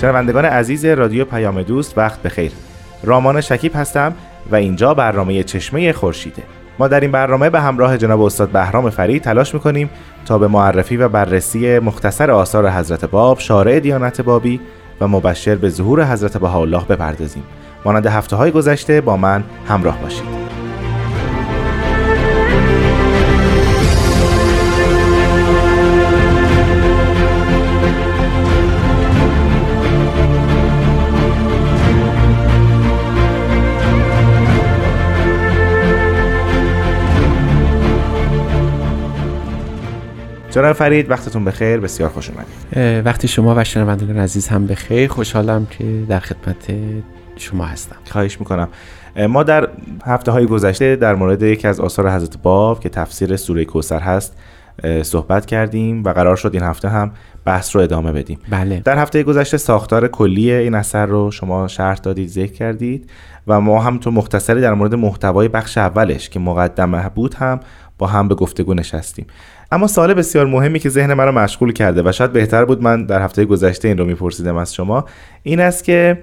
شنوندگان عزیز رادیو پیام دوست وقت بخیر. رامان شکیب هستم و اینجا برنامه چشمه خورشیده. ما در این برنامه به همراه جناب استاد بهرام فرید تلاش می‌کنیم تا به معرفی و بررسی مختصر آثار حضرت باب شارع دیانت بابی و مبشر به ظهور حضرت بهاءالله بپردازیم. مانند هفته های گذشته با من همراه باشید. جناب فرید وقتتون بخیر. بسیار خوش اومدید. وقتی شما و شنوندگان عزیز هم بخیر خوشحالم که در خدمت شما هستم. خواهش می‌کنم. ما در هفته های گذشته در مورد یکی از آثار حضرت باب که تفسیر سوره کوسر هست صحبت کردیم و قرار شد این هفته هم بحث رو ادامه بدیم. بله. در هفته گذشته ساختار کلی این اثر رو شما شرح دادید ذکر کردید و ما هم تو مختصری در مورد محتوای بخش اولش که مقدمه بود هم با هم به گفتگو نشستیم. اما سوال بسیار مهمی که ذهن مرا مشغول کرده و شاید بهتر بود من در هفته گذشته این رو میپرسیدم از شما این است که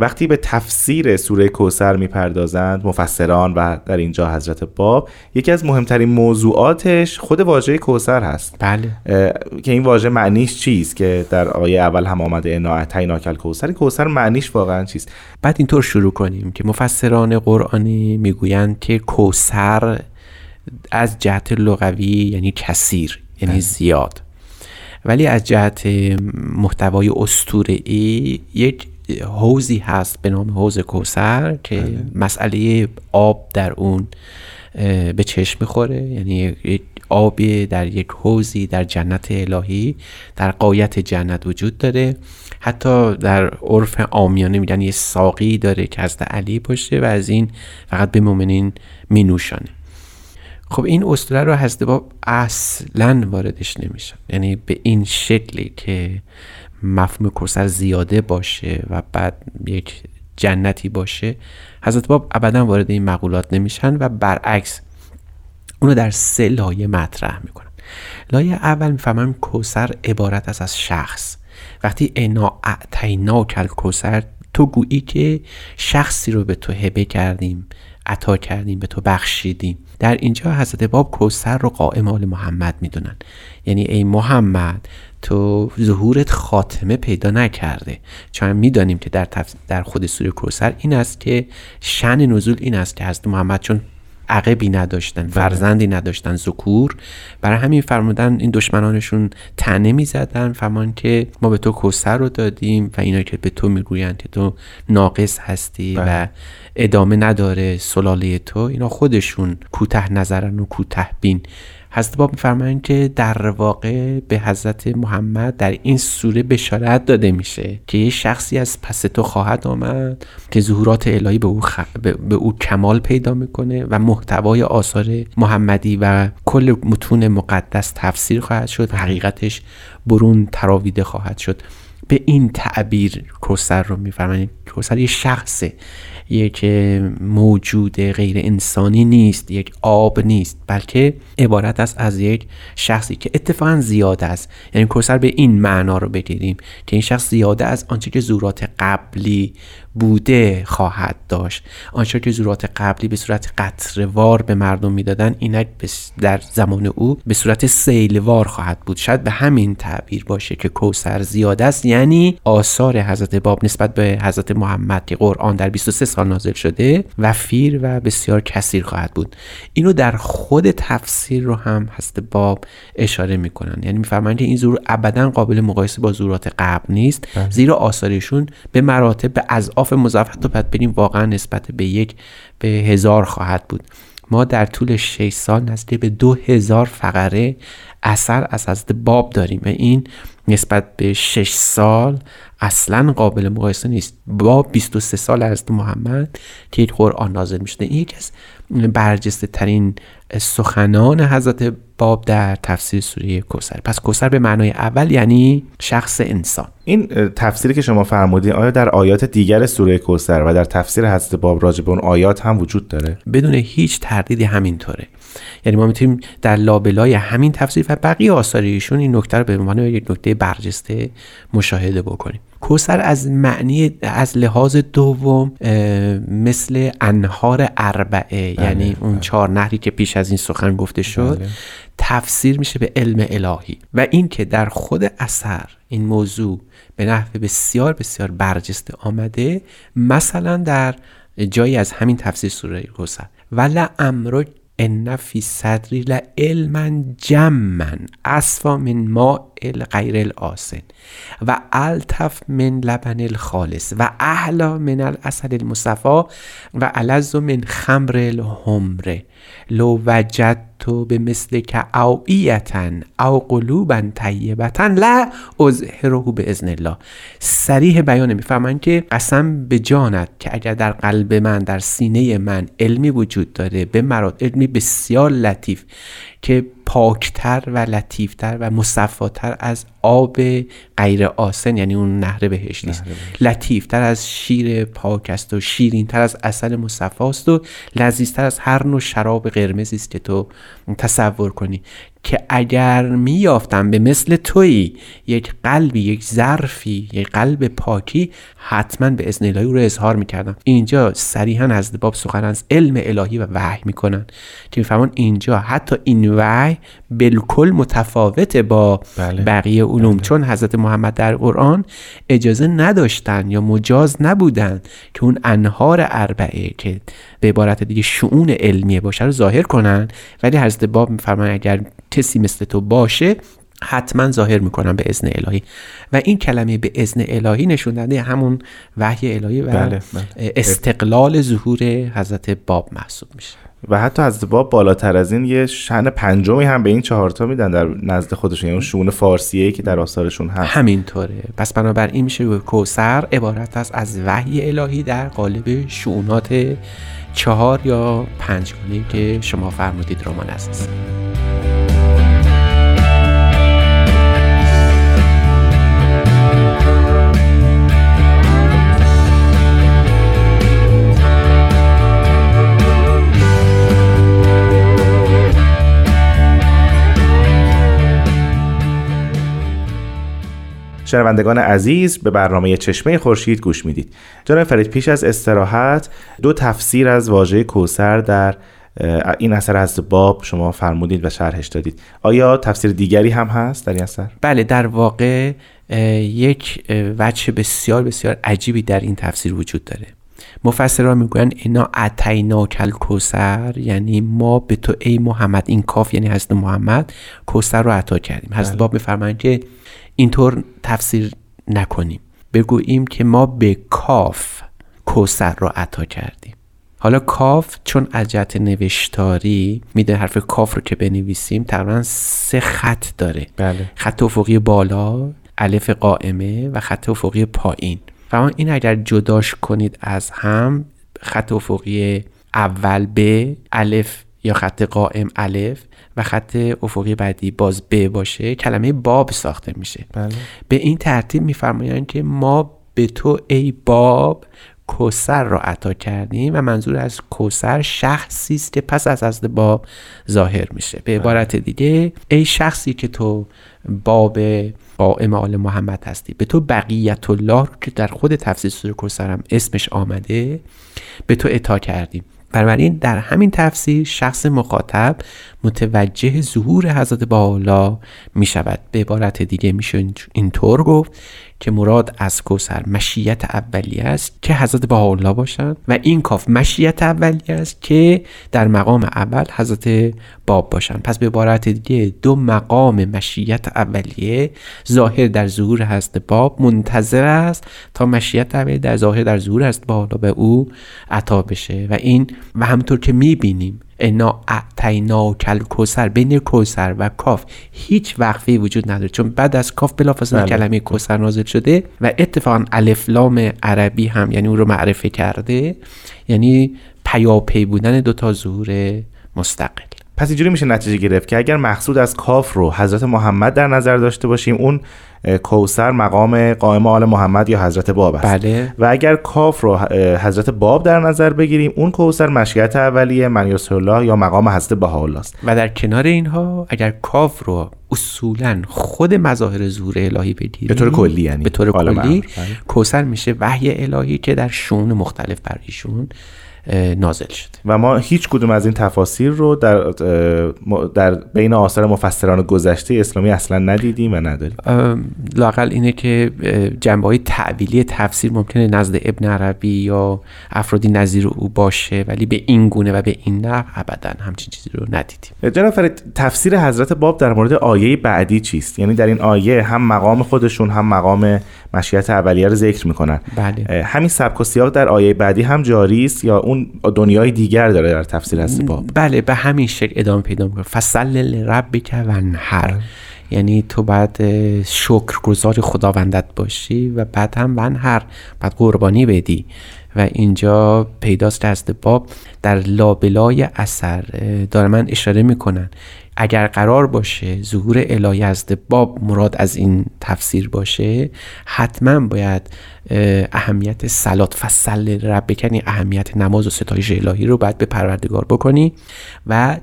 وقتی به تفسیر سوره کوسر می‌پردازند مفسران و در اینجا حضرت باب یکی از مهمترین موضوعاتش خود واژه کوسر هست. بله. که این واژه معنیش چیست که در آیه اول هم آمده انا کل کوسر کوسر معنیش واقعا چیست؟ بعد اینطور شروع کنیم که مفسران قرآنی می‌گویند که کوسر از جهت لغوی یعنی کثیر یعنی زیاد. ولی از جهت محتوای ای یک حوزی هست به نام حوز کوسر که بله. مسئله آب در اون به چشم می‌خوره. یعنی آبی در یک حوزی در جنت الهی در قایت جنت وجود داره. حتی در عرف آمیانه میگن یه ساقی داره که از علی باشه و از این فقط به مؤمنین مینوشانه. خب این اسطوره رو حضرت اصلا واردش نمیشن. یعنی به این شکلی که مفهوم کوسر زیاده باشه و بعد یک جنتی باشه حضرت باب ابدا وارد این مقولات نمیشن و برعکس اونو در سه لایه مطرح می‌کنن. لایه اول می‌فهمم کوسر عبارت است از شخص. وقتی انا اعتینا کل کوسر تو گویی که شخصی رو به تو هبه کردیم. عطا کردیم به تو بخشیدیم. در اینجا حضرت باب کوسر رو قائم آل محمد می‌دونن. یعنی ای محمد تو ظهورت خاتمه پیدا نکرده. چون می‌دانیم که در, در خود سوره کوسر این است که شن نزول این است که حضرت محمد چون عقبی نداشتن فرزندی نداشتن ذکور. برای همین فرمودن این دشمنانشون تنه می‌زدن فرمان که ما به تو کوسر رو دادیم و اینا که به تو می‌گویند که تو ناقص هستی و بله. ادامه نداره سلاله تو. اینا خودشون کوته نظرن و کوته بین. حضرت باب میفرمایند که در واقع به حضرت محمد در این سوره بشارت داده میشه که یه شخصی از پس تو خواهد آمد که ظهورات الهی به او, به او کمال پیدا می‌کنه و محتوای آثار محمدی و کل متون مقدس تفسیر خواهد شد و حقیقتش برون تراویده خواهد شد. به این تعبیر کوسر رو میفرمایید. کوسر یه شخصه. یک موجود غیر انسانی نیست یک آب نیست بلکه عبارت است از یک شخصی که اتفاقا زیاده است. یعنی کوسر به این معنا رو بگیریم که این شخص زیاده از آنچه که زورات قبلی بوده خواهد داشت. آنچه که زورات قبلی به صورت قطروار به مردم می‌دادن اینک در زمان او به صورت سیلوار خواهد بود. شاید به همین تعبیر باشه که کوسر زیاده است یعنی آثار حضرت باب نسبت به حضرت محمد که قرآن در 23 سال نازل شده وفیر و بسیار کثیر خواهد بود. اینو در خود تفسیر رو هم حضرت باب اشاره می‌کنن. یعنی میفرمایند که این زور ابدا قابل مقایسه با زورات قبل نیست. زیرا آثارشون به مراتب به اضعاف مضاعف تا بعد بریم واقعا نسبت به یک به هزار خواهد بود. ما در طول 6 سال نزدیک به دو هزار فقره اثر از حضرت باب داریم و این نسبت به 6 سال اصلا قابل مقایسه نیست. با 23 سال از محمد که یک قرآن نازل می شده این یکی از برجسته ترین سخنان حضرت باب در تفسیر سوره کوسر پس کوسر به معنای اول یعنی شخص انسان. این تفسیری که شما فرمودین آیا در آیات دیگر سوره کوسر و در تفسیر حضرت باب راجع به اون آیات هم وجود داره؟ بدون هیچ تردیدی همینطوره. یعنی ما می‌تونیم در لابلای همین تفسیر و بقیه آثار ایشون این نکته رو به عنوان یک نکته برجسته مشاهده بکنیم کوسر از معنی از لحاظ دوم مثل انهار اربعه بله، یعنی اون بله. چهار نهری که پیش از این سخن گفته شد بله. تفسیر میشه به علم الهی و این که در خود اثر این موضوع به نحو بسیار بسیار برجسته آمده مثلا در جایی از همین تفسیر سوره کوسر ولا امر ان فی صدری لعلما جما اصفا من ماء غیر الآسن و الطف من لبن الخالص و احلا من العسل المصفا و الز من خمر الحمر. لو وجدت به مثل که اوعیتا او قلوبا طیبتا لا اظهره به اذن الله. سریح بیان می‌فهمن که قسم به جانت که اگر در قلب من در سینه من علمی وجود داره به مراد علمی بسیار لطیف که پاکتر و لطیفتر و مصفاتر از آب غیر آسن یعنی اون نهر بهش نیست. لطیفتر از شیر پاک است و شیرینتر از اصل مصفاست و لذیذتر از هر نوع شراب قرمزی است که تو تصور کنی. که اگر میافتم به مثل تویی یک قلبی یک ظرفی یک قلب پاکی حتما به اذن الهی او رو اظهار می‌کردم. اینجا صریحا از باب سخن از علم الهی و وحی می‌کنن. که میفهمون اینجا حتی این وحی بالکل متفاوته با بله. بقیه علوم. چون حضرت محمد در قرآن اجازه نداشتن یا مجاز نبودن که اون انهار اربعه که به عبارت دیگه شعون علمیه باشه رو ظاهر کنن ولی حضرت باب میفرمان اگر کسی مثل تو باشه حتما ظاهر می‌کنن به اذن الهی. و این کلمه به اذن الهی نشون دهنده همون وحی الهی و بله، بله. استقلال ظهور حضرت باب محسوب میشه. و حتی از باب بالاتر از این یه شن پنجمی هم به این چهارتا میدن در نزد خودشون یعنی اون شون فارسیه که در آثارشون هست. همینطوره. پس بنابراین میشه کوسر عبارت است از وحی الهی در قالب شعونات چهار یا پنجگانه که شما فرمودید رمان عزیز. شنوندگان عزیز به برنامه چشمه خورشید گوش می‌دید. جناب فرید پیش از استراحت دو تفسیر از واژه کوسر در این اثر از باب شما فرمودید و شرحش دادید. آیا تفسیر دیگری هم هست در این اثر؟ بله در واقع یک وجه بسیار بسیار عجیبی در این تفسیر وجود داره. مفسران می‌گویند اینا اتینا کل کوسر یعنی ما به تو ای محمد این کاف یعنی حضرت محمد کوسر رو عطا کردیم حضرت باب میفرمایند که اینطور تفسیر نکنیم. بگوییم که ما به کاف کوسر رو عطا کردیم. حالا کاف چون از جهت نوشتاری میده حرف کاف رو که بنویسیم تقریبا سه خط داره. بله. خط افقی بالا الف قائمه و خط افقی پایین. و این اگر جداش کنید از هم خط افقی اول ب الف یا خط قائم الف و خط افقی بعدی باز ب باشه کلمه باب ساخته میشه. بله. به این ترتیب میفرمایند که ما به تو ای باب کوسر را عطا کردیم و منظور از کوسر شخصی است که پس از حضرت باب ظاهر میشه. به عبارت دیگه ای شخصی که تو باب قائم آل محمد هستی به تو بقیت الله رو که در خود تفسیر سوره کوسر هم اسمش آمده به تو اطاع کردیم. بنابراین در همین تفسیر شخص مخاطب متوجه ظهور حضرت بالا می شود به عبارت دیگه میشه اینطور گفت که مراد از کوسر مشیت اولیه است که حضرت بهاءالله باشند و این کاف مشیت اولیه است که در مقام اول حضرت باب باشند. پس به عبارت دیگه دو مقام مشیت اولیه ظاهر در ظهور حضرت باب منتظر است تا مشیت اولیه در ظاهر در ظهور حضرت بهاءالله به او عطا بشه و این و همطور که می‌بینیم انا اعتینا کل کوسر بین کوسر و کاف هیچ وقفه وجود نداره چون بعد از کاف بلافاصله بله. کلمه کوسر نازل شده و اتفاقا الف لام عربی هم یعنی اون رو معرفه کرده یعنی پیاپی بودن دوتا ظهور مستقل پس اینجوری میشه نتیجه گرفت که اگر مقصود از کاف رو حضرت محمد در نظر داشته باشیم اون اه، کوثر مقام قائم آل محمد یا حضرت باب است. بله. و اگر کاف رو حضرت باب در نظر بگیریم اون کوثر مشیت اولیه من الله یا مقام حضرت بهاءالله است. و در کنار اینها اگر کاف رو اصولا خود مظاهر ظهور الهی بگیریم به طور کلی یعنی. به طور کلی. کوسر میشه وحی الهی که در شون مختلف بر ایشون. نازل شده. و ما هیچ کدوم از این تفاسیر رو در در بین آثار مفسران گذشته اسلامی اصلا ندیدیم و نداریم. لاقل اینه که جنبه های تعویلی تفسیر ممکنه نزد ابن عربی یا افرادی نظیر او باشه ولی به این گونه و به این نحو ابدا همچین چیزی رو ندیدیم. جناب فرید تفسیر حضرت باب در مورد آیه بعدی چیست؟ یعنی در این آیه هم مقام خودشون هم مقام مشیت اولیه رو ذکر می‌کنن. بله. همین سبک و سیاق در آیه بعدی هم جاری است یا اون دنیای دیگر داره در تفسیر حضرت باب. بله به همین شکل ادامه پیدا می‌کنه. فصل لربک و انحر یعنی تو بعد شکر گذار خداوندت باشی و بعد هم ونهر بعد قربانی بدی. و اینجا پیداست دست باب در لابلای اثر. داره من اشاره می‌کنن اگر قرار باشه ظهور الهی از باب مراد از این تفسیر باشه حتما باید اه، اهمیت سلات فصل رب بکنی اهمیت نماز و ستایش الهی رو باید به پروردگار بکنی و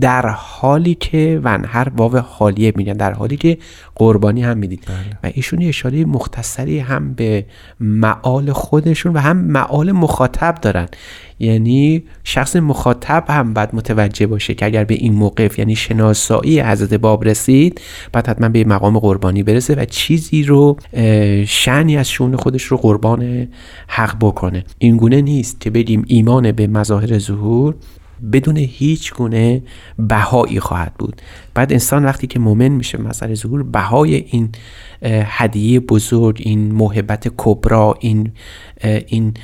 در حالی که ونهر واو حالیه میگن در حالی که قربانی هم می‌دید و ایشون یه اشاره مختصری هم به معال خودشون و هم معال مخاطب دارن. یعنی شخص مخاطب هم باید متوجه باشه که اگر به این موقف یعنی شناسایی حضرت باب رسید بعد حتما به مقام قربانی برسه و چیزی رو اه، شعنی از شون خودش رو قربان حق بکنه. این گونه نیست که بگیم ایمان به مظاهر ظهور بدون هیچ گونه بهایی خواهد بود بعد انسان وقتی که مؤمن میشه مسئله ظهور بهای این هدیه بزرگ این محبت کبرا این این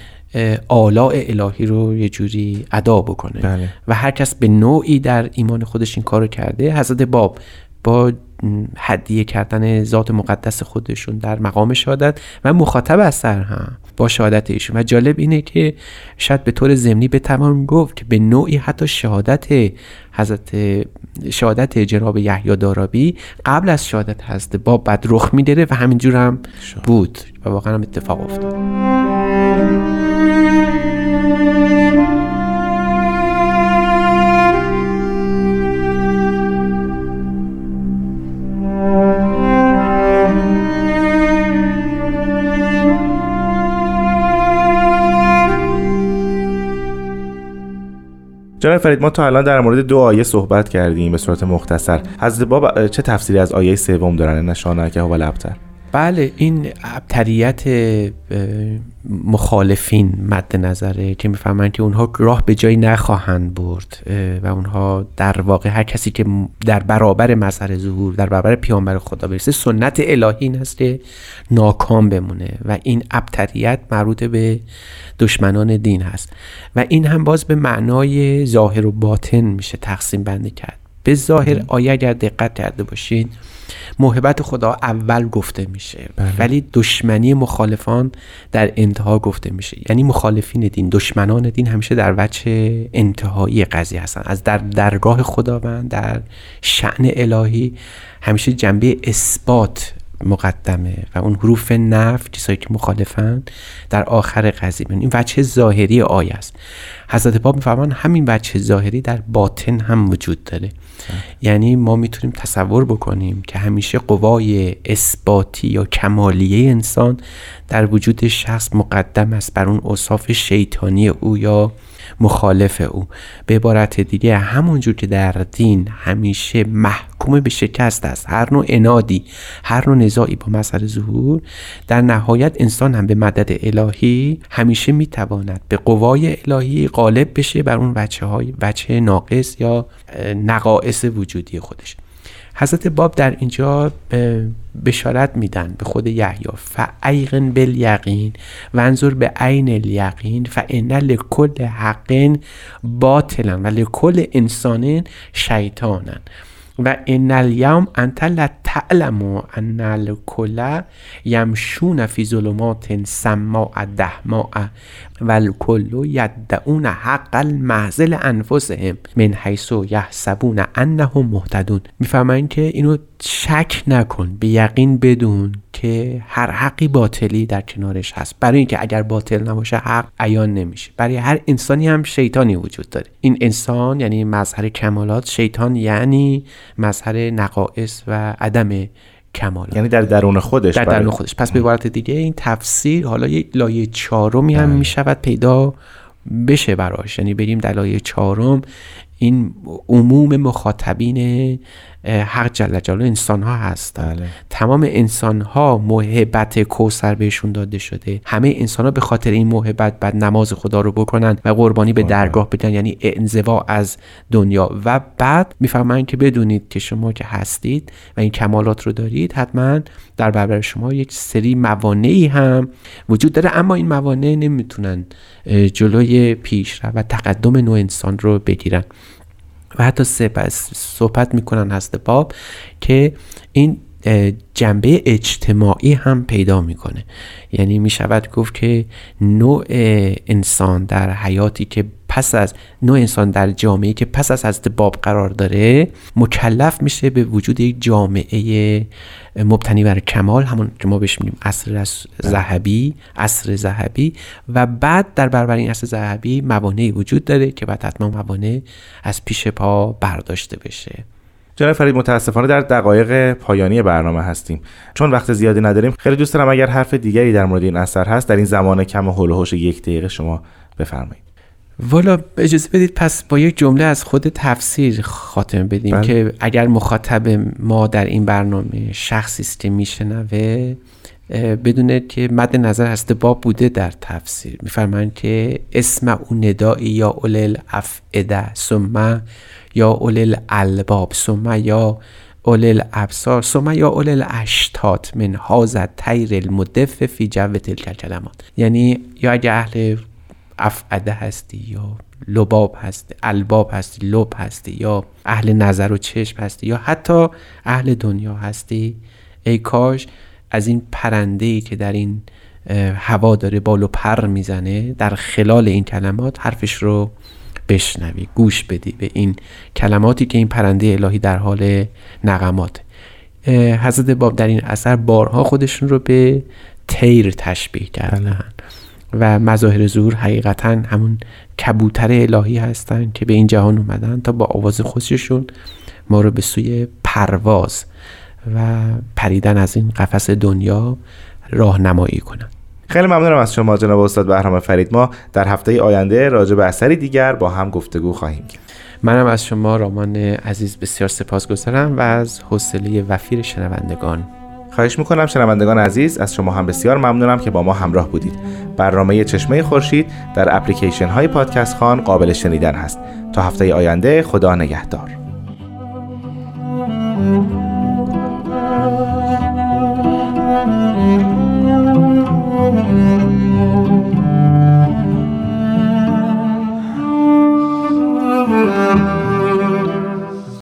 آلاء الهی رو یه جوری ادا بکنه بله. و هر کس به نوعی در ایمان خودش این کارو کرده حضرت باب با هدیه کردن ذات مقدس خودشون در مقام شهادت و مخاطب اثر هم با شهادت ایشون. و جالب اینه که شاید به طور ضمنی بتوان گفت که به نوعی حتی شهادت حضرت شهادت جناب یحیی دارابی قبل از شهادت حضرت باب بعد رخ میداره و همینجور هم بود. و واقعا هم اتفاق افتاد. جناب فرید ما تا الان در مورد دو آیه صحبت کردیم به صورت مختصر. حضرت باب چه تفسیری از آیه سوم دارن؟ نشانه و لبتر. بله این ابتریت مخالفین مد نظره که می‌فهمن که اونها راه به جایی نخواهند برد و اونها در واقع هر کسی که در برابر مظهر ظهور در برابر پیامبر خدا برسه سنت الهی این ناکام بمونه و این ابتریت مربوط به دشمنان دین هست. و این هم باز به معنای ظاهر و باطن میشه تقسیم بندی کرد. به ظاهر آیه اگر دقت کرده باشین محبت خدا اول گفته میشه. ولی دشمنی مخالفان در انتها گفته میشه. یعنی مخالفین دین دشمنان دین همیشه در وجه انتهایی قضیه هستن. از در درگاه خداوند در شعن الهی همیشه جنبه اثبات مقدمه و اون حروف نف چیزایی که مخالفن در آخر قضیه این وجه ظاهری آیه است. حضرت باب میفرمان همین وجه ظاهری در باطن هم وجود داره. یعنی ما می‌تونیم تصور بکنیم که همیشه قوای اثباتی یا کمالیه انسان در وجود شخص مقدم است بر اون اصاف شیطانی او یا مخالف او. به عبارت دیگه همونجور که در دین همیشه محکوم به شکست است هر نوع انادی هر نوع نزاعی با مسئله ظهور در نهایت انسان هم به مدد الهی همیشه می‌تواند به قوای الهی غالب بشه بر اون بچه های بچه ناقص یا نقائص وجودی خودش. حضرت باب در اینجا بشارت میدن به خود یحیی. فعیقن بالیقین و انظر به عین الیقین فان لکل حق باطلا و لکل انسان شیطانن. و ان الیوم انت لا تعلم ان الکل یمشون فی ظلمات سماء دهماء. و الکل یدعون حق المعزل انفسهم من حیث یحسبون انهم مهتدون. می‌فهمن که اینو شک نکن به یقین بدون که هر حقی باطلی در کنارش هست. برای اینکه اگر باطل نباشه حق عیان نمیشه. برای هر انسانی هم شیطانی وجود داره. این انسان یعنی مظهر کمالات شیطان یعنی مظهر نقائص و عدم کمالات یعنی در درون خودش در درون خودش. پس به عبارت دیگه این تفسیر حالا یه لایه چهارمی هم می‌شود پیدا بشه براش. یعنی بریم در لایه چهارم. این عموم مخاطبین حق جل جلاله انسان ها هست. بله. تمام انسان ها محبت کوسر بهشون داده شده. همه انسان ها به خاطر این محبت بعد نماز خدا رو بکنن و قربانی به درگاه بدن یعنی انزوا از دنیا. و بعد می‌فهمن که بدونید که شما که هستید و این کمالات رو دارید حتما در برابر شما یک سری موانعی هم وجود داره. اما این موانع نمی‌تونن جلوی پیش و تقدم نوع انسان رو بگیرن. و حتی سپس صحبت می‌کنن هست باب که این جنبه اجتماعی هم پیدا می‌کنه. یعنی می‌شود گفت که نوع انسان در حیاتی که پس از نوع انسان در جامعه که پس از حضرت باب قرار داره مکلف میشه به وجود یک جامعه مبتنی بر کمال همون که ما بهش میگیم عصر ذهبی عصر ذهبی. و بعد در برابر این عصر ذهبی موانعی وجود داره که بعد حتما موانع از پیش پا برداشته بشه. جناب فرید متاسفانه در دقایق پایانی برنامه هستیم. چون وقت زیادی نداریم خیلی دوست دارم اگر حرف دیگری در مورد این اثر هست در این زمان کم و یک دقیقه شما بفرمایید. والا اجازه بدید پس با یک جمله از خود تفسیر خاتمه بدیم بله. که اگر مخاطب ما در این برنامه شخصی است که میشنوه بدونه که مد نظر هست باب بوده در تفسیر میفرمایند که اسم او ندایی یا اولل افعده ثم یا اولل الباب ثم یا اولل ابصار ثم یا اولل اشتات من هازت تیر المدف فی جو تلک کلمات یعنی یا اگه اهل افعده هستی یا لباب هستی الباب هستی لب هستی یا اهل نظر و چشم هستی یا حتی اهل دنیا هستی؟ ای کاش از این پرنده که در این هوا داره بال و پر می‌زنه در خلال این کلمات حرفش رو بشنوی گوش بدی به این کلماتی که این پرنده الهی در حال نقمات حضرت باب در این اثر بارها خودشون رو به تیر تشبیه کردن. و مظاهر زور حقیقتا همون کبوتر الهی هستن که به این جهان اومدن تا با آواز خودشون ما رو به سوی پرواز و پریدن از این قفس دنیا راهنمایی کنن. خیلی ممنونم از شما جناب استاد بهرام فرید. ما در هفته آینده راجع به اثری دیگر با هم گفتگو خواهیم کرد. منم از شما رامان عزیز بسیار سپاسگزارم و از حوصله وفیر شنوندگان خواهش می‌کنم شنوندگان عزیز از شما هم بسیار ممنونم که با ما همراه بودید. برنامه چشمه خورشید در اپلیکیشن های پادکست خان قابل شنیدن هست. تا هفته آینده خدا نگهدار.